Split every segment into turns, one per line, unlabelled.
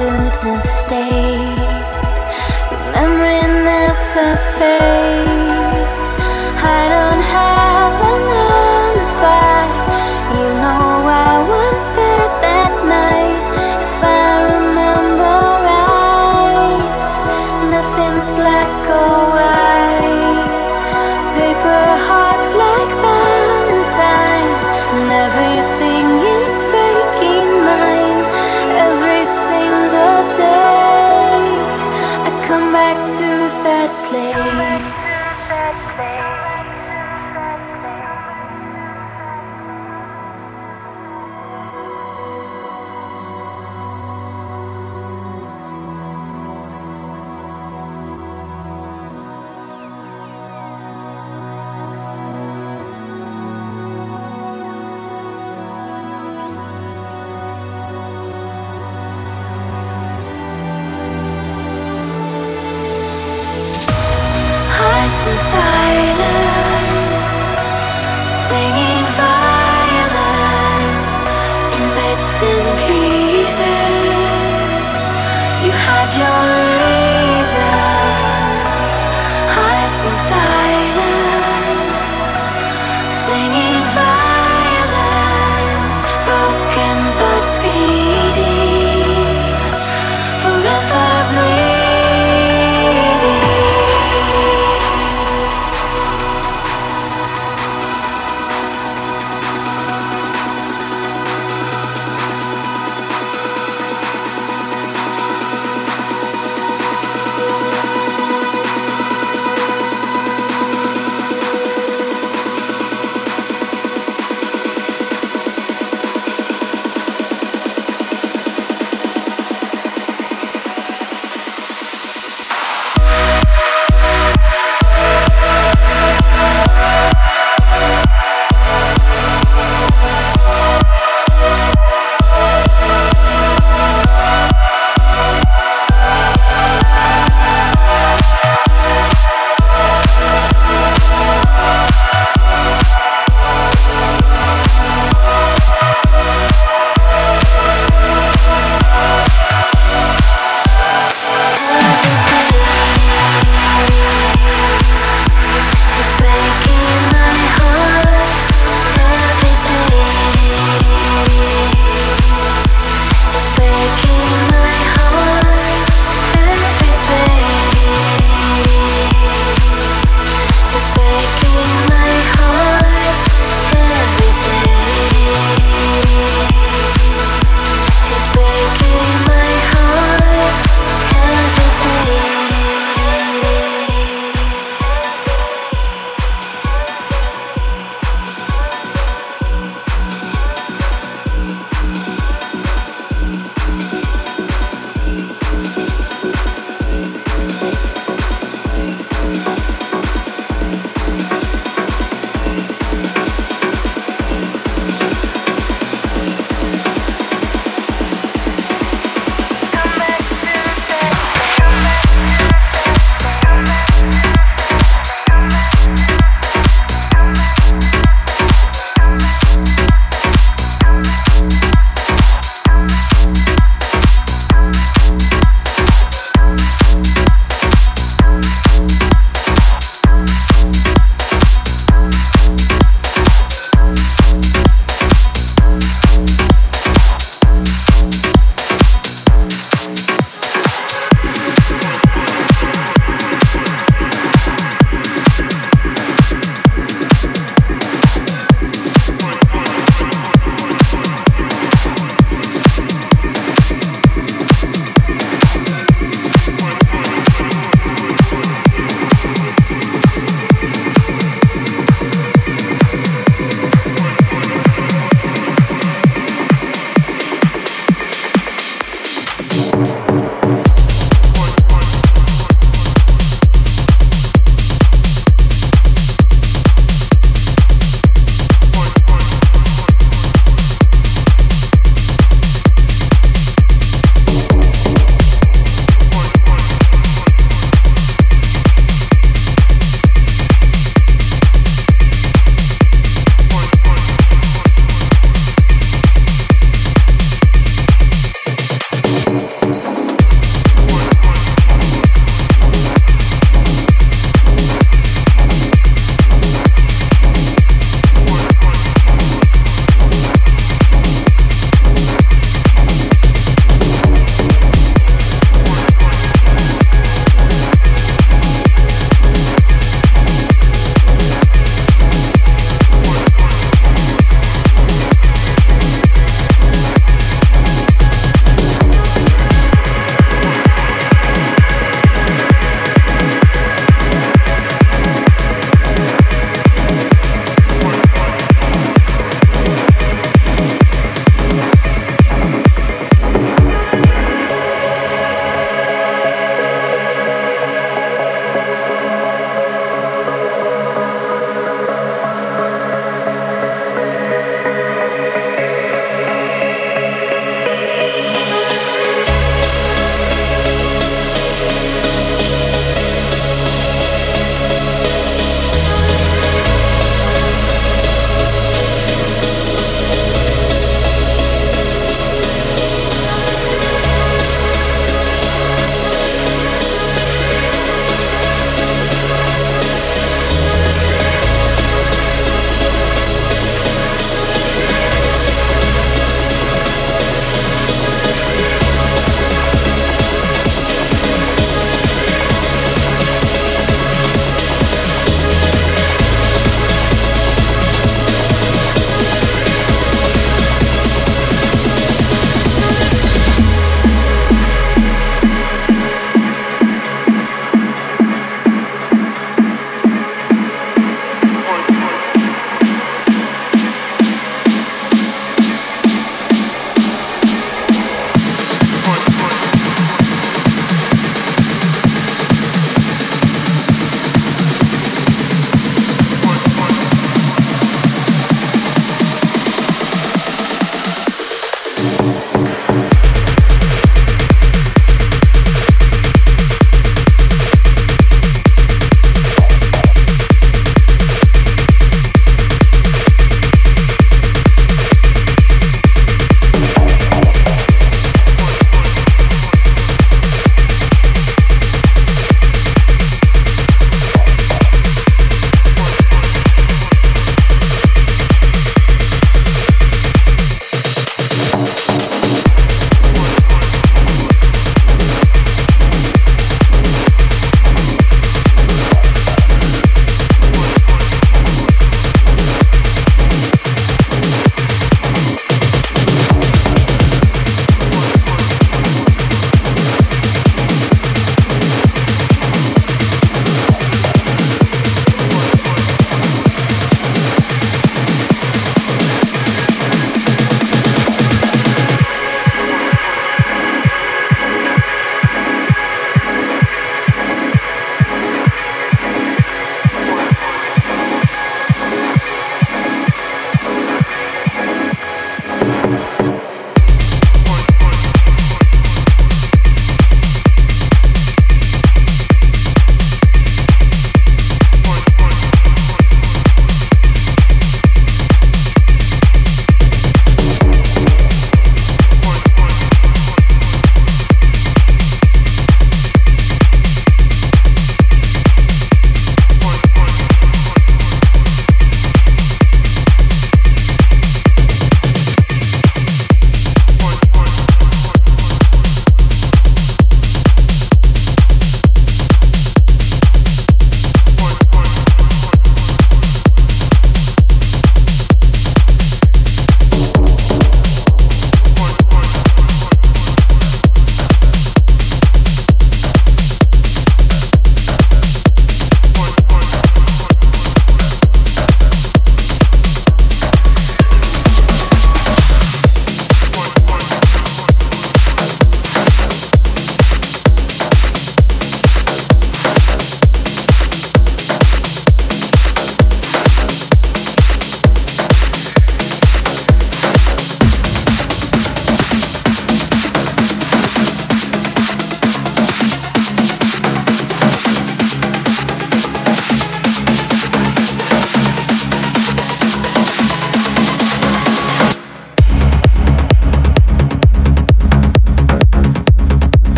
should have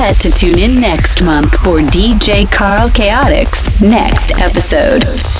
forget to tune in next month for DJ Carl Chaotix next episode.